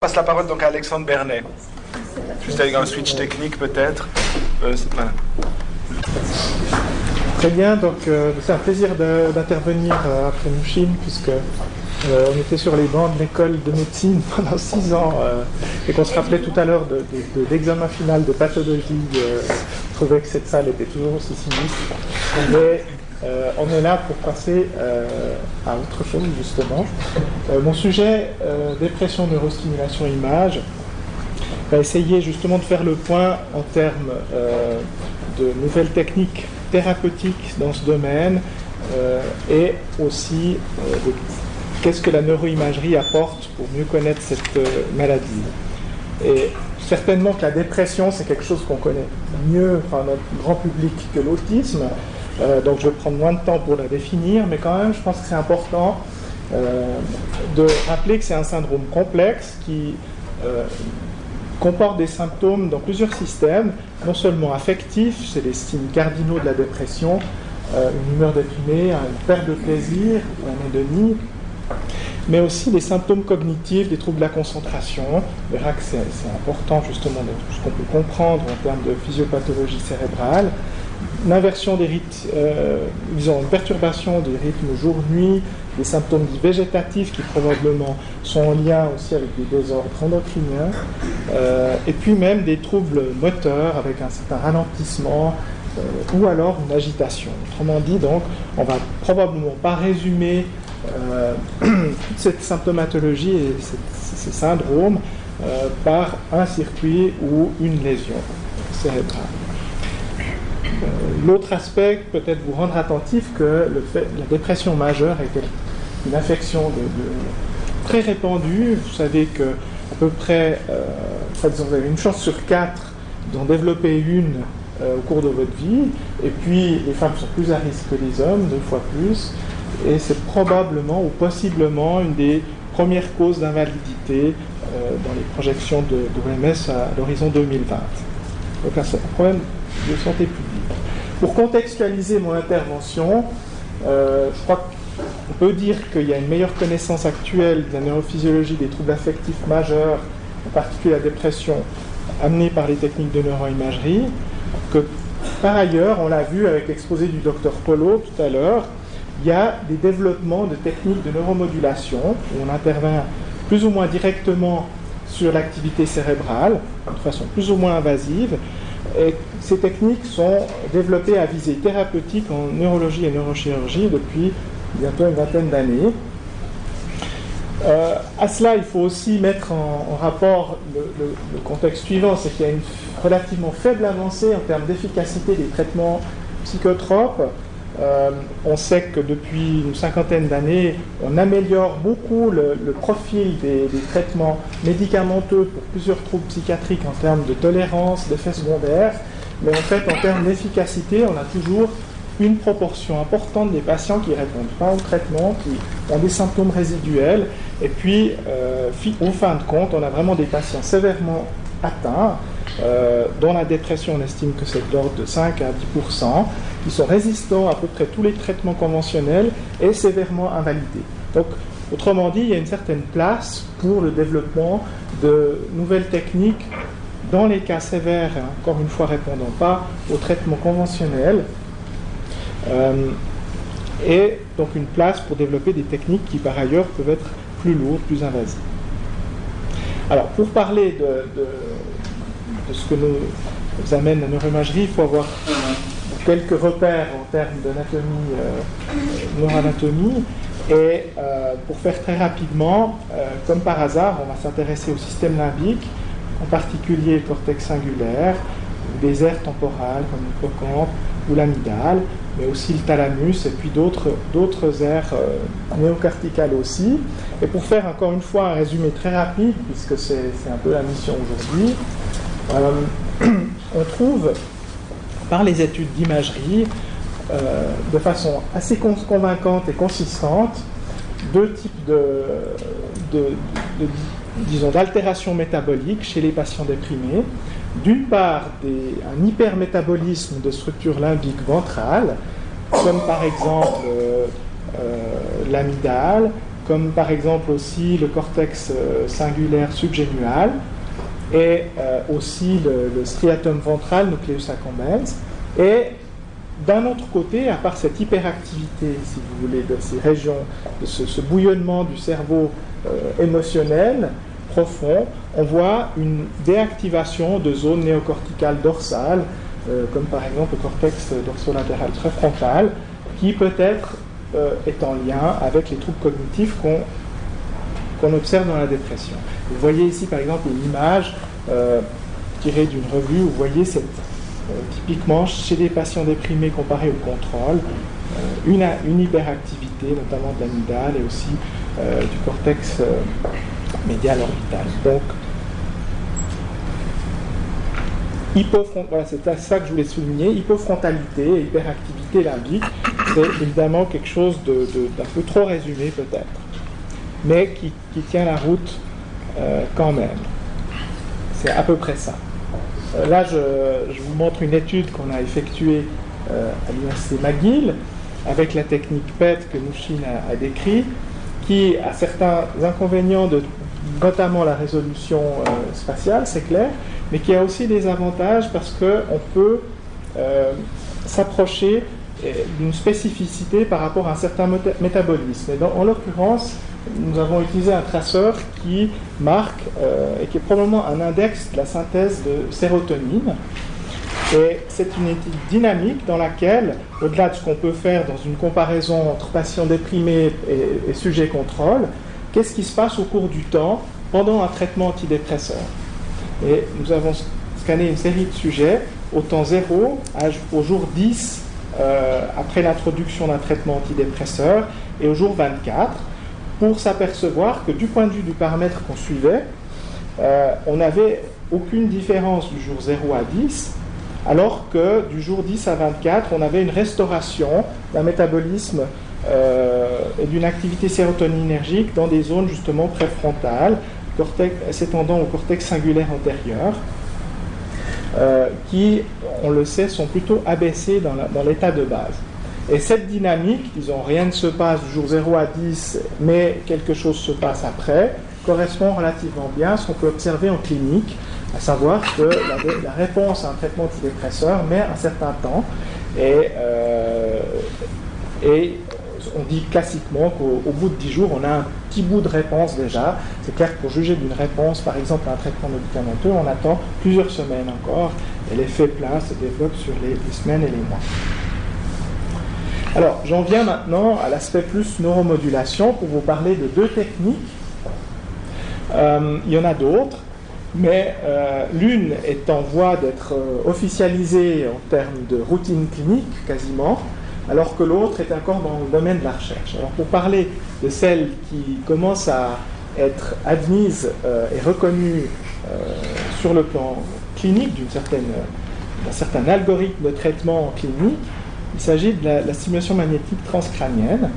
passe la parole donc à Alexandre Bernet. Juste avec un switch technique peut-être. Euh, Très bien, donc euh, c'est un plaisir d'intervenir euh, après Mouchine puisque on était sur les bancs de l'école de médecine pendant six ans et qu'on se rappelait tout à l'heure de, l'examen final de pathologie. je trouvais que cette salle était toujours aussi sinistre. Euh, on est là pour passer euh, à autre chose justement. Euh, mon sujet, dépression, neurostimulation, image, va essayer justement de faire le point en termes de nouvelles techniques thérapeutiques dans ce domaine et aussi qu'est-ce que la neuroimagerie apporte pour mieux connaître cette maladie. Et certainement que la dépression, c'est quelque chose qu'on connaît mieux, enfin notre grand public, que l'autisme. Euh, donc je vais prendre moins de temps pour la définir, mais quand même, je pense que c'est important euh, de rappeler que c'est un syndrome complexe qui euh, comporte des symptômes dans plusieurs systèmes, non seulement affectifs, c'est les signes cardinaux de la dépression, une humeur déprimée, une perte de plaisir, une anédonie, mais aussi des symptômes cognitifs, des troubles de la concentration. On verra que c'est important justement de ce qu'on peut comprendre en termes de physiopathologie cérébrale, l'inversion des rythmes, euh, une perturbation des rythmes jour-nuit, des symptômes végétatifs qui probablement sont en lien aussi avec des désordres endocriniens, euh, et puis même des troubles moteurs avec un certain ralentissement euh, ou alors une agitation. Autrement dit, donc, on va probablement pas résumer toute cette symptomatologie et ces syndromes par un circuit ou une lésion cérébrale. Euh, l'autre aspect, peut-être vous rendre attentif que la dépression majeure est une affection très répandue. Vous savez que à peu près, euh, vous avez une chance sur quatre d'en développer une euh, au cours de votre vie. Et puis, les femmes sont plus à risque que les hommes, deux fois plus. Et c'est probablement ou possiblement une des premières causes d'invalidité dans les projections de, l'OMS à l'horizon 2020. Donc c'est un problème de santé publique. Pour contextualiser mon intervention, euh, je crois qu'on peut dire qu'il y a une meilleure connaissance actuelle de la neurophysiologie des troubles affectifs majeurs, en particulier la dépression, amenée par les techniques de neuroimagerie, que par ailleurs, on l'a vu avec l'exposé du docteur Polo tout à l'heure, il y a des développements de techniques de neuromodulation où on intervient plus ou moins directement sur l'activité cérébrale, de façon plus ou moins invasive, ces techniques sont développées à visée thérapeutique en neurologie et neurochirurgie depuis bientôt une vingtaine d'années. Euh, à cela, il faut aussi mettre en, rapport le, contexte suivant, c'est qu'il y a une relativement faible avancée en termes d'efficacité des traitements psychotropes euh, on sait que depuis une cinquantaine d'années, on améliore beaucoup le, profil des, traitements médicamenteux pour plusieurs troubles psychiatriques en termes de tolérance, d'effets secondaires, mais en fait, en termes d'efficacité, on a toujours une proportion importante des patients qui répondent pas au traitement, qui ont des symptômes résiduels, et puis, euh, au fin de compte, on a vraiment des patients sévèrement atteints, euh, dont la dépression, on estime que c'est de l'ordre de 5 à 10% qui sont résistants à peu près tous les traitements conventionnels et sévèrement invalidés. Donc, autrement dit, il y a une certaine place pour le développement de nouvelles techniques dans les cas sévères, encore une fois répondant pas aux traitements conventionnels, euh, et donc une place pour développer des techniques qui par ailleurs peuvent être plus lourdes, plus invasives. Alors pour parler de, ce que nous, amène la neuroimagerie, il faut avoir quelques repères en termes d'anatomie, euh, neuroanatomie. Et euh, pour faire très rapidement, euh, comme par hasard, on va s'intéresser au système limbique, en particulier le cortex singulaire, des aires temporales comme l'hippocampe ou l'amygdale, mais aussi le thalamus et puis d'autres, aires néocorticales aussi. Et pour faire encore une fois un résumé très rapide, puisque c'est un peu la mission aujourd'hui, on trouve par les études d'imagerie euh, de façon assez convaincante et consistante deux types de, disons, d'altérations métaboliques chez les patients déprimés. D'une part, un hypermétabolisme de structures limbiques ventrales, comme par exemple euh, euh, comme par exemple aussi le cortex singulaire subgénual et aussi le, striatum ventral nucleus accumbens. Et d'un autre côté, à part cette hyperactivité, si vous voulez, de ces régions, de ce, bouillonnement du cerveau émotionnel profond, on voit une déactivation de zones néocorticales dorsales, euh, comme par exemple le cortex dorsolatéral très frontal, qui peut-être euh, est en lien avec les troubles cognitifs qu'on observe dans la dépression. Vous voyez ici par exemple une image euh, tirée d'une revue, vous voyez cette, typiquement chez des patients déprimés comparés au contrôle, une, une, hyperactivité, notamment de l'amygdale et aussi du cortex médial orbital. Donc, voilà, c'est ça que je voulais souligner. Hypofrontalité et hyperactivité limbique, c'est évidemment quelque chose d'un peu trop résumé peut-être, mais qui, tient la route euh, quand même. C'est à peu près ça. Euh, là, je, vous montre une étude qu'on a effectuée euh, à l'université McGill avec la technique PET que Mouchine a, a décrit, qui a certains inconvénients de notamment la résolution spatiale, c'est clair, mais qui a aussi des avantages parce qu'on peut s'approcher d'une spécificité par rapport à un certain métabolisme. Et en l'occurrence, nous avons utilisé un traceur qui marque et qui est probablement un index de la synthèse de sérotonine. Et c'est une étude dynamique dans laquelle, au-delà de ce qu'on peut faire dans une comparaison entre patients déprimés et, et sujets contrôle, qu'est-ce qui se passe au cours du temps pendant un traitement antidépresseur? Et nous avons scanné une série de sujets au temps 0, au jour 10 euh, après l'introduction d'un traitement antidépresseur et au jour 24 pour s'apercevoir que du point de vue du paramètre qu'on suivait, euh, on n'avait aucune différence du jour 0 à 10, alors que du jour 10 à 24, on avait une restauration d'un métabolisme euh, et d'une activité sérotoninergique dans des zones justement préfrontales, s'étendant au cortex singulaire antérieur, euh, qui, on le sait, sont plutôt abaissés dans l'état de base. Et cette dynamique, disons, rien ne se passe du jour 0 à 10, mais quelque chose se passe après, correspond relativement bien à ce qu'on peut observer en clinique, à savoir que la, réponse à un traitement antidépresseur met un certain temps et, euh, on dit classiquement qu'au bout de 10 jours, on a un petit bout de réponse déjà. C'est clair que pour juger d'une réponse, par exemple à un traitement médicamenteux, on attend plusieurs semaines encore, et l'effet plein se développe sur les, semaines et les mois. Alors, j'en viens maintenant à l'aspect plus neuromodulation pour vous parler de deux techniques. Euh, il y en a d'autres, mais euh, l'une est en voie d'être euh, officialisée en termes de routine clinique quasiment, alors que l'autre est encore dans le domaine de la recherche. Alors pour parler de celle qui commence à être admise et reconnue sur le plan clinique d'un certain algorithme de traitement clinique, il s'agit de la, stimulation magnétique transcrânienne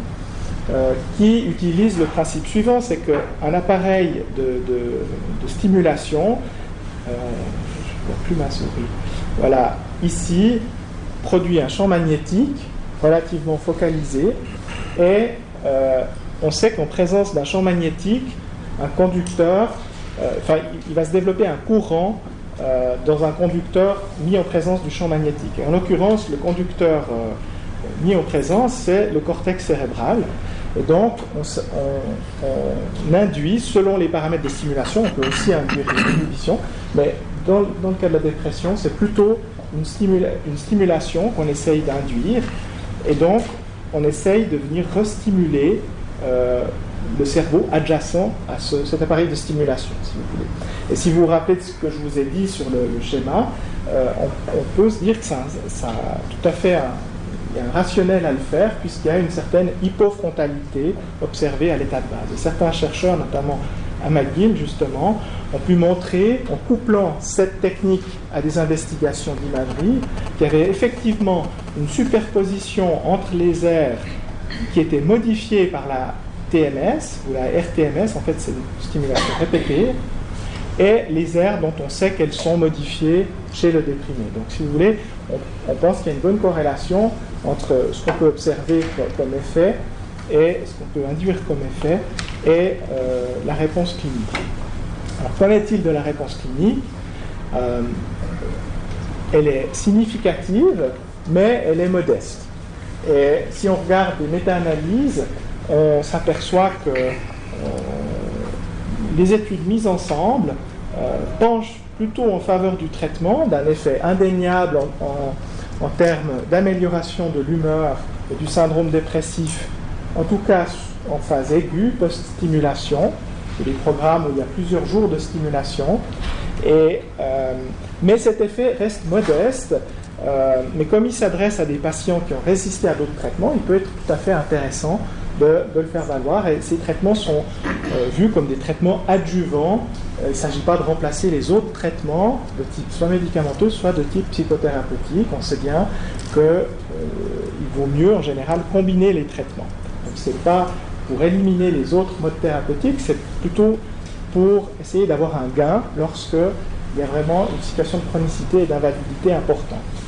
euh, qui utilise le principe suivant, c'est qu'un appareil de, stimulation, je ne vois plus ma souris, voilà, ici, produit un champ magnétique relativement focalisé et euh, on sait qu'en présence d'un champ magnétique, un conducteur, euh, enfin, il va se développer un courant euh, dans un conducteur mis en présence du champ magnétique. en l'occurrence, le conducteur mis en présence, c'est le cortex cérébral. Et donc, on, induit, selon les paramètres de stimulation, on peut aussi induire une inhibition, mais dans, le cas de la dépression, c'est plutôt une stimulation qu'on essaye d'induire et donc, on essaye de venir restimuler euh, le cerveau adjacent à cet appareil de stimulation, si vous voulez. Et si vous vous rappelez de ce que je vous ai dit sur le, schéma, euh, on, peut se dire que ça, ça tout à fait a un rationnel à le faire puisqu'il y a une certaine hypofrontalité observée à l'état de base. Et certains chercheurs, notamment à McGill justement, ont pu montrer, en couplant cette technique à des investigations d'imagerie, qu'il y avait effectivement une superposition entre les aires qui étaient modifiées par la TMS, ou la RTMS, en fait c'est une stimulation répétée, et les aires dont on sait qu'elles sont modifiées chez le déprimé. Donc si vous voulez, on, pense qu'il y a une bonne corrélation entre ce qu'on peut observer comme effet et ce qu'on peut induire comme effet est la réponse clinique. Alors qu'en est-il de la réponse clinique? Elle est significative, mais elle est modeste. Et si on regarde des méta-analyses, on s'aperçoit que les études mises ensemble penchent plutôt en faveur du traitement, d'un effet indéniable en, termes d'amélioration de l'humeur et du syndrome dépressif, en tout cas en phase aiguë, post-stimulation. Des programmes où il y a plusieurs jours de stimulation. Euh, mais cet effet reste modeste. Euh, mais comme il s'adresse à des patients qui ont résisté à d'autres traitements, il peut être tout à fait intéressant de, le faire valoir. Et ces traitements sont euh, vus comme des traitements adjuvants. Euh, il ne s'agit pas de remplacer les autres traitements de type soit médicamenteux, soit de type psychothérapeutique. On sait bien qu'il vaut mieux en général combiner les traitements. Donc ce n'est pas pour éliminer les autres modes thérapeutiques, c'est plutôt pour essayer d'avoir un gain lorsque il y a vraiment une situation de chronicité et d'invalidité importante.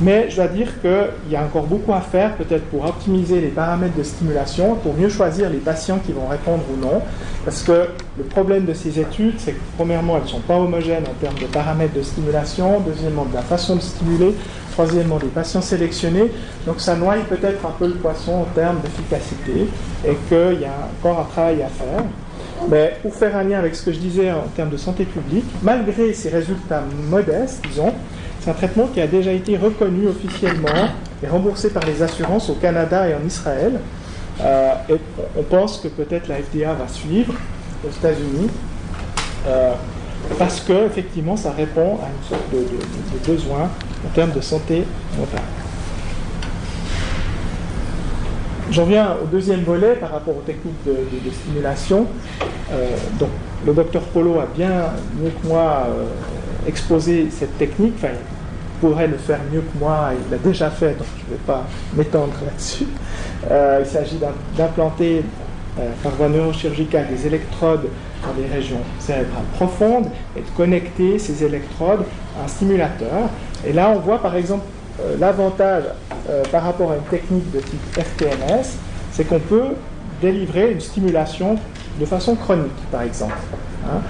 Mais je dois dire qu'il y a encore beaucoup à faire, peut-être pour optimiser les paramètres de stimulation, pour mieux choisir les patients qui vont répondre ou non. Parce que le problème de ces études, c'est que premièrement, elles ne sont pas homogènes en termes de paramètres de stimulation, deuxièmement, de la façon de stimuler, troisièmement, des patients sélectionnés. Donc ça noie peut-être un peu le poisson en termes d'efficacité et qu'il y a encore un travail à faire. Mais pour faire un lien avec ce que je disais en termes de santé publique, malgré ces résultats modestes, disons, c'est un traitement qui a déjà été reconnu officiellement et remboursé par les assurances au Canada et en Israël. Euh, et on pense que peut-être la FDA va suivre aux États-Unis euh, parce que effectivement ça répond à une sorte de, besoin en termes de santé mentale. J'en viens au deuxième volet par rapport aux techniques de, stimulation. Euh, donc, le docteur Polo a bien mieux que moi exposé cette technique. Pourrait le faire mieux que moi, il l'a déjà fait, donc je ne vais pas m'étendre là-dessus. Euh, il s'agit d'implanter euh, par voie neurochirurgicale des électrodes dans des régions cérébrales profondes et de connecter ces électrodes à un stimulateur. Et là, on voit par exemple euh, l'avantage par rapport à une technique de type FTNS, c'est qu'on peut délivrer une stimulation de façon chronique, par exemple. Hein.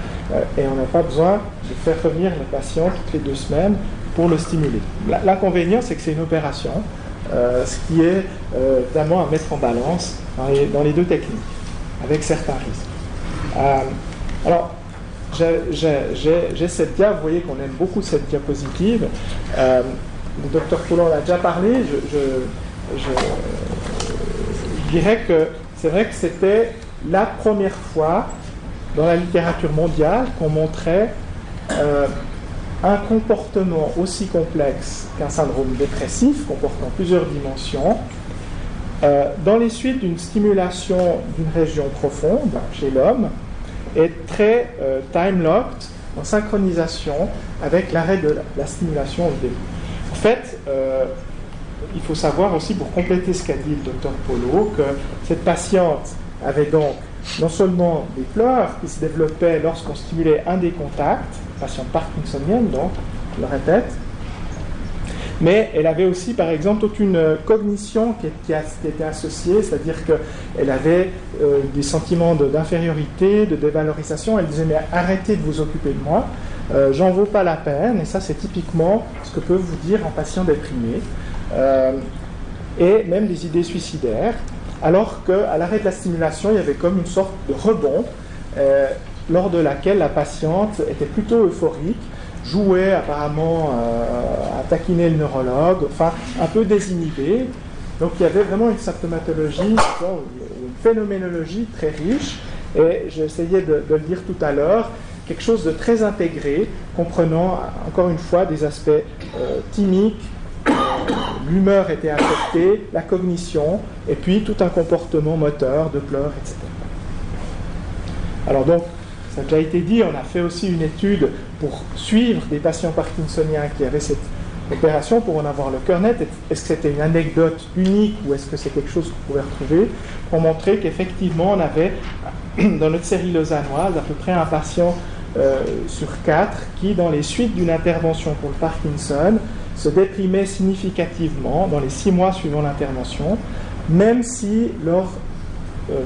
et on n'a pas besoin de faire revenir le patient toutes les deux semaines pour le stimuler. L'inconvénient, c'est que c'est une opération, euh, ce qui est euh, évidemment à mettre en balance dans les, deux techniques, avec certains risques. Euh, alors, j'ai cette dia, vous voyez qu'on aime beaucoup cette diapositive. le docteur Coulon l'a déjà parlé, je dirais que c'est vrai que c'était la première fois dans la littérature mondiale qu'on montrait un comportement aussi complexe qu'un syndrome dépressif, comportant plusieurs dimensions, euh, dans les suites d'une stimulation d'une région profonde chez l'homme, est très euh, time-locked, en synchronisation avec l'arrêt de la stimulation au début. En fait, euh, il faut savoir aussi, pour compléter ce qu'a dit le docteur Polo, que cette patiente avait donc non seulement des pleurs qui se développaient lorsqu'on stimulait un des contacts, patiente parkinsonienne donc, je le répète, mais elle avait aussi par exemple toute une cognition qui, a, été associée, c'est-à-dire qu'elle avait euh, des sentiments d'infériorité, de, dévalorisation, elle disait mais arrêtez de vous occuper de moi, euh, j'en vaux pas la peine, et ça c'est typiquement ce que peut vous dire un patient déprimé, euh, et même des idées suicidaires. Alors qu'à l'arrêt de la stimulation, il y avait comme une sorte de rebond, euh, lors de laquelle la patiente était plutôt euphorique, jouait apparemment euh, à taquiner le neurologue, enfin un peu désinhibée. Donc il y avait vraiment une symptomatologie, une phénoménologie très riche, et j'essayais de, de, le dire tout à l'heure, quelque chose de très intégré, comprenant encore une fois des aspects euh, timiques, l'humeur était affectée, la cognition, et puis tout un comportement moteur, de pleurs, etc. Alors donc, ça a déjà été dit, on a fait aussi une étude pour suivre des patients parkinsoniens qui avaient cette opération pour en avoir le cœur net. Est-ce que c'était une anecdote unique ou est-ce que c'est quelque chose qu'on pouvait retrouver? Pour montrer qu'effectivement on avait dans notre série lausannoise à peu près un patient euh, sur quatre qui, dans les suites d'une intervention pour le Parkinson, se déprimait significativement dans les six mois suivant l'intervention, même si leur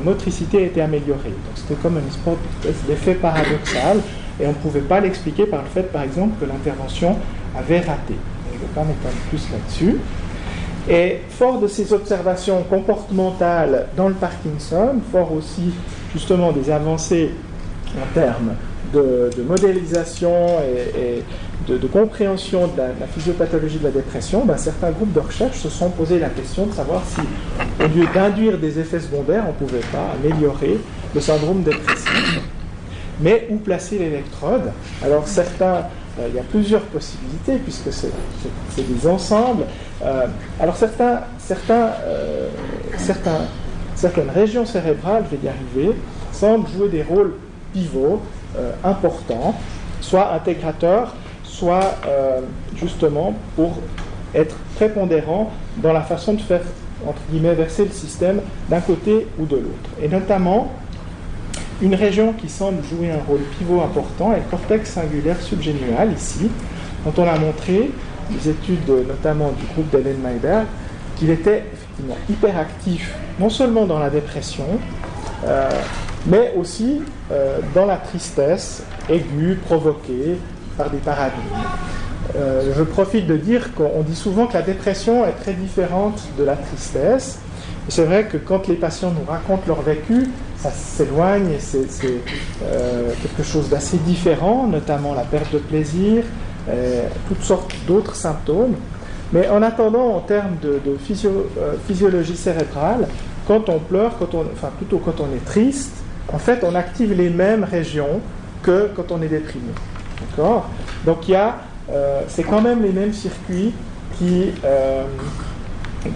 motricité était améliorée. Donc c'était comme une espèce d'effet paradoxal, et on ne pouvait pas l'expliquer par le fait, par exemple, que l'intervention avait raté. Je ne vais pas m'étendre plus là-dessus. Et fort de ces observations comportementales dans le Parkinson, fort aussi justement des avancées en termes de, modélisation et, de, compréhension de la, physiopathologie de la dépression, ben, certains groupes de recherche se sont posé la question de savoir si, au lieu d'induire des effets secondaires, on ne pouvait pas améliorer le syndrome dépressif. Mais où placer l'électrode Alors certains euh, il y a plusieurs possibilités puisque c'est des ensembles. Euh, alors certains, euh, certains, certaines régions cérébrales, je vais y arriver, semblent jouer des rôles pivots importants, soit intégrateurs, soit justement pour être prépondérants dans la façon de faire, entre guillemets, verser le système d'un côté ou de l'autre. Et notamment, une région qui semble jouer un rôle pivot important est le cortex singulaire subgénual, ici, dont on a montré, des études notamment du groupe d'Hélène Mayberg, qu'il était effectivement hyperactif, non seulement dans la dépression, euh, mais aussi euh, dans la tristesse aiguë provoquée par des paradigmes. Euh, je profite de dire qu'on dit souvent que la dépression est très différente de la tristesse. C'est vrai que quand les patients nous racontent leur vécu, ça s'éloigne et c'est euh, quelque chose d'assez différent, notamment la perte de plaisir, euh, toutes sortes d'autres symptômes. Mais en attendant, en termes de, physiologie cérébrale, quand on pleure, quand on, enfin plutôt quand on est triste, en fait, on active les mêmes régions que quand on est déprimé. Donc a, c'est quand même les mêmes circuits qui,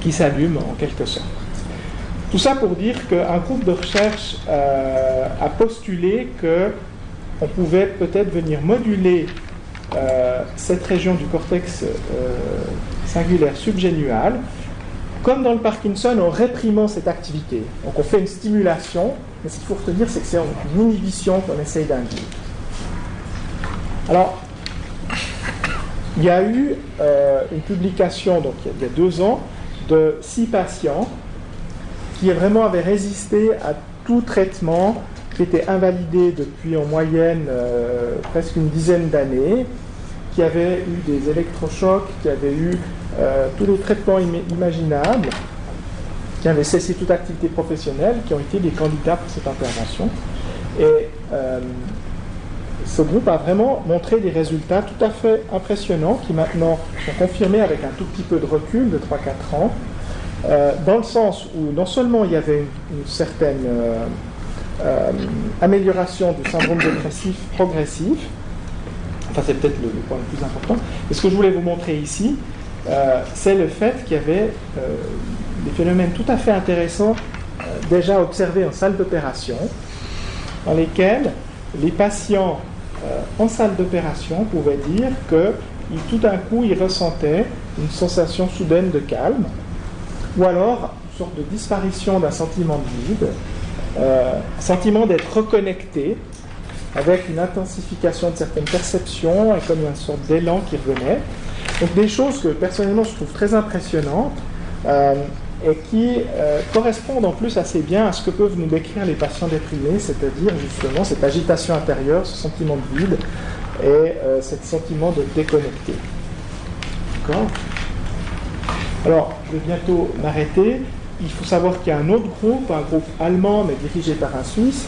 qui s'allument en quelque sorte. Tout ça pour dire qu'un groupe de recherche euh, a postulé qu'on pouvait peut-être venir moduler euh, cette région du cortex euh, singulaire subgénual, comme dans le Parkinson, en réprimant cette activité. Donc on fait une stimulation, mais ce qu'il faut retenir, c'est que c'est une inhibition qu'on essaye d'induire. Alors, il y a eu une publication, donc il y a deux ans, de six patients qui vraiment avait résisté à tout traitement, qui était invalidé depuis en moyenne euh, presque une dizaine d'années, qui avait eu des électrochocs, qui avait eu euh, tous les traitements imaginables, qui avaient cessé toute activité professionnelle, qui ont été des candidats pour cette intervention. Et euh, ce groupe a vraiment montré des résultats tout à fait impressionnants qui maintenant sont confirmés avec un tout petit peu de recul de 3-4 ans. Euh, dans le sens où non seulement il y avait une, certaine euh, euh, amélioration du syndrome dépressif progressif, enfin c'est peut-être le, point le plus important, et ce que je voulais vous montrer ici, c'est le fait qu'il y avait des phénomènes tout à fait intéressants déjà observés en salle d'opération, dans lesquels les patients en salle d'opération pouvaient dire que tout d'un coup ils ressentaient une sensation soudaine de calme, ou alors une sorte de disparition d'un sentiment de vide, euh, sentiment d'être reconnecté, avec une intensification de certaines perceptions et comme une sorte d'élan qui revenait. Donc des choses que personnellement je trouve très impressionnantes euh, et qui euh, correspondent en plus assez bien à ce que peuvent nous décrire les patients déprimés, c'est-à-dire justement cette agitation intérieure, ce sentiment de vide et ce sentiment de déconnecté. D'accord? Alors, je vais bientôt m'arrêter. Il faut savoir qu'il y a un autre groupe, un groupe allemand, mais dirigé par un Suisse,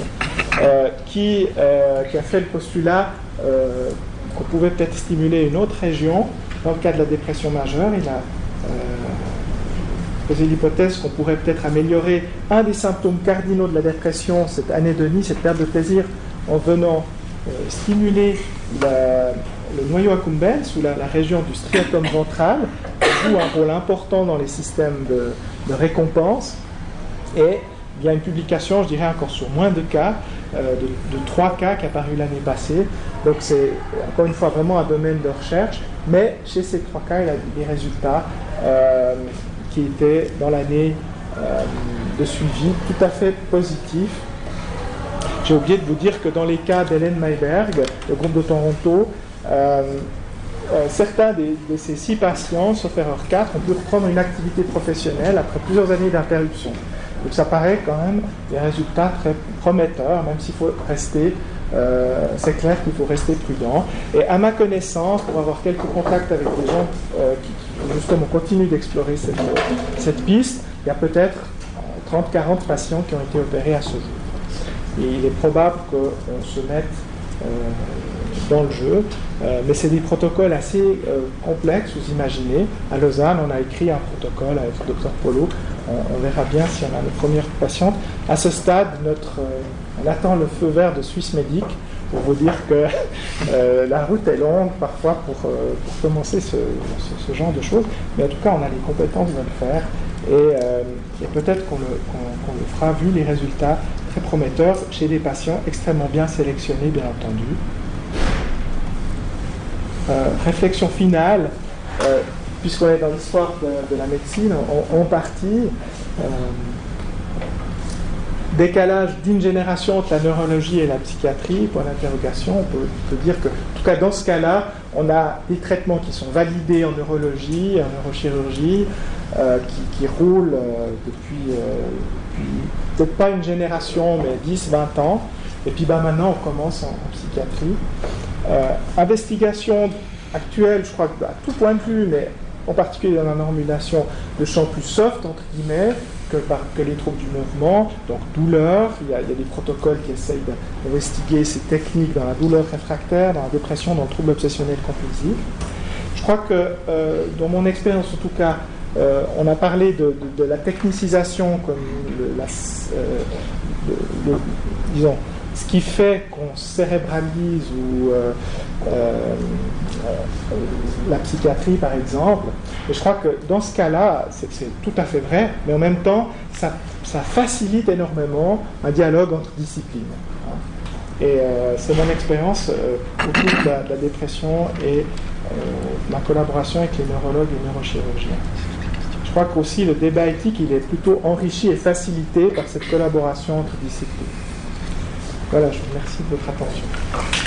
euh, qui, euh, qui, a fait le postulat euh, qu'on pouvait peut-être stimuler une autre région dans le cas de la dépression majeure. Il a posé l'hypothèse qu'on pourrait peut-être améliorer un des symptômes cardinaux de la dépression, cette anédonie, cette perte de plaisir, en venant stimuler la, le noyau accumbens, ou la, région du striatum ventral, joue un rôle important dans les systèmes de, récompense. Et il y a une publication, je dirais encore sur moins de cas, euh, de, trois cas qui a paru l'année passée. Donc c'est encore une fois vraiment un domaine de recherche. Mais chez ces trois cas, il y a des résultats euh, qui étaient dans l'année euh, de suivi tout à fait positifs. J'ai oublié de vous dire que dans les cas d'Hélène Mayberg, le groupe de Toronto, euh, euh, certains de ces six patients, sauf erreur 4, ont pu reprendre une activité professionnelle après plusieurs années d'interruption. Donc ça paraît quand même des résultats très prometteurs, même s'il faut rester, c'est clair qu'il faut rester prudent. Et à ma connaissance, pour avoir quelques contacts avec des gens qui, justement continuent d'explorer cette, piste, il y a peut-être 30-40 patients qui ont été opérés à ce jour. Il est probable qu'on se mette dans le jeu. Euh, mais c'est des protocoles assez euh, complexes, vous imaginez. À Lausanne, on a écrit un protocole avec le docteur Polo. On, verra bien si on a nos premières patientes. À ce stade, euh, on attend le feu vert de Suisse Médic pour vous dire que la route est longue parfois pour, pour commencer ce, genre de choses. Mais en tout cas, on a les compétences de le faire. Et, et peut-être qu'on le, fera vu les résultats très prometteurs chez des patients extrêmement bien sélectionnés, bien entendu. Euh, réflexion finale, euh, puisqu'on est dans l'histoire de, la médecine, en, partie, euh, décalage d'une génération entre la neurologie et la psychiatrie, pour l'interrogation, on peut, dire que, en tout cas dans ce cas-là, on a des traitements qui sont validés en neurologie, en neurochirurgie, qui, roulent depuis, peut-être pas une génération, mais 10, 20 ans. Et puis ben, maintenant, on commence en psychiatrie. Euh, investigation actuelle, je crois, à tout point de vue, mais en particulier dans la normulation, de champ plus soft, entre guillemets, que, par, que les troubles du mouvement, donc douleur, il y, a, des protocoles qui essayent d'investiguer ces techniques dans la douleur réfractaire, dans la dépression, dans le trouble obsessionnel compulsif. Je crois que, euh, dans mon expérience en tout cas, euh, on a parlé de, la technicisation comme la, disons, ce qui fait qu'on cérébralise ou euh, euh, la psychiatrie par exemple. Et je crois que dans ce cas-là, c'est tout à fait vrai, mais en même temps, ça, facilite énormément un dialogue entre disciplines. Et euh, c'est mon expérience autour de la, de la, dépression et ma collaboration avec les neurologues et neurochirurgiens. Je crois qu'aussi le débat éthique, il est plutôt enrichi et facilité par cette collaboration entre disciplines. Voilà, je vous remercie de votre attention.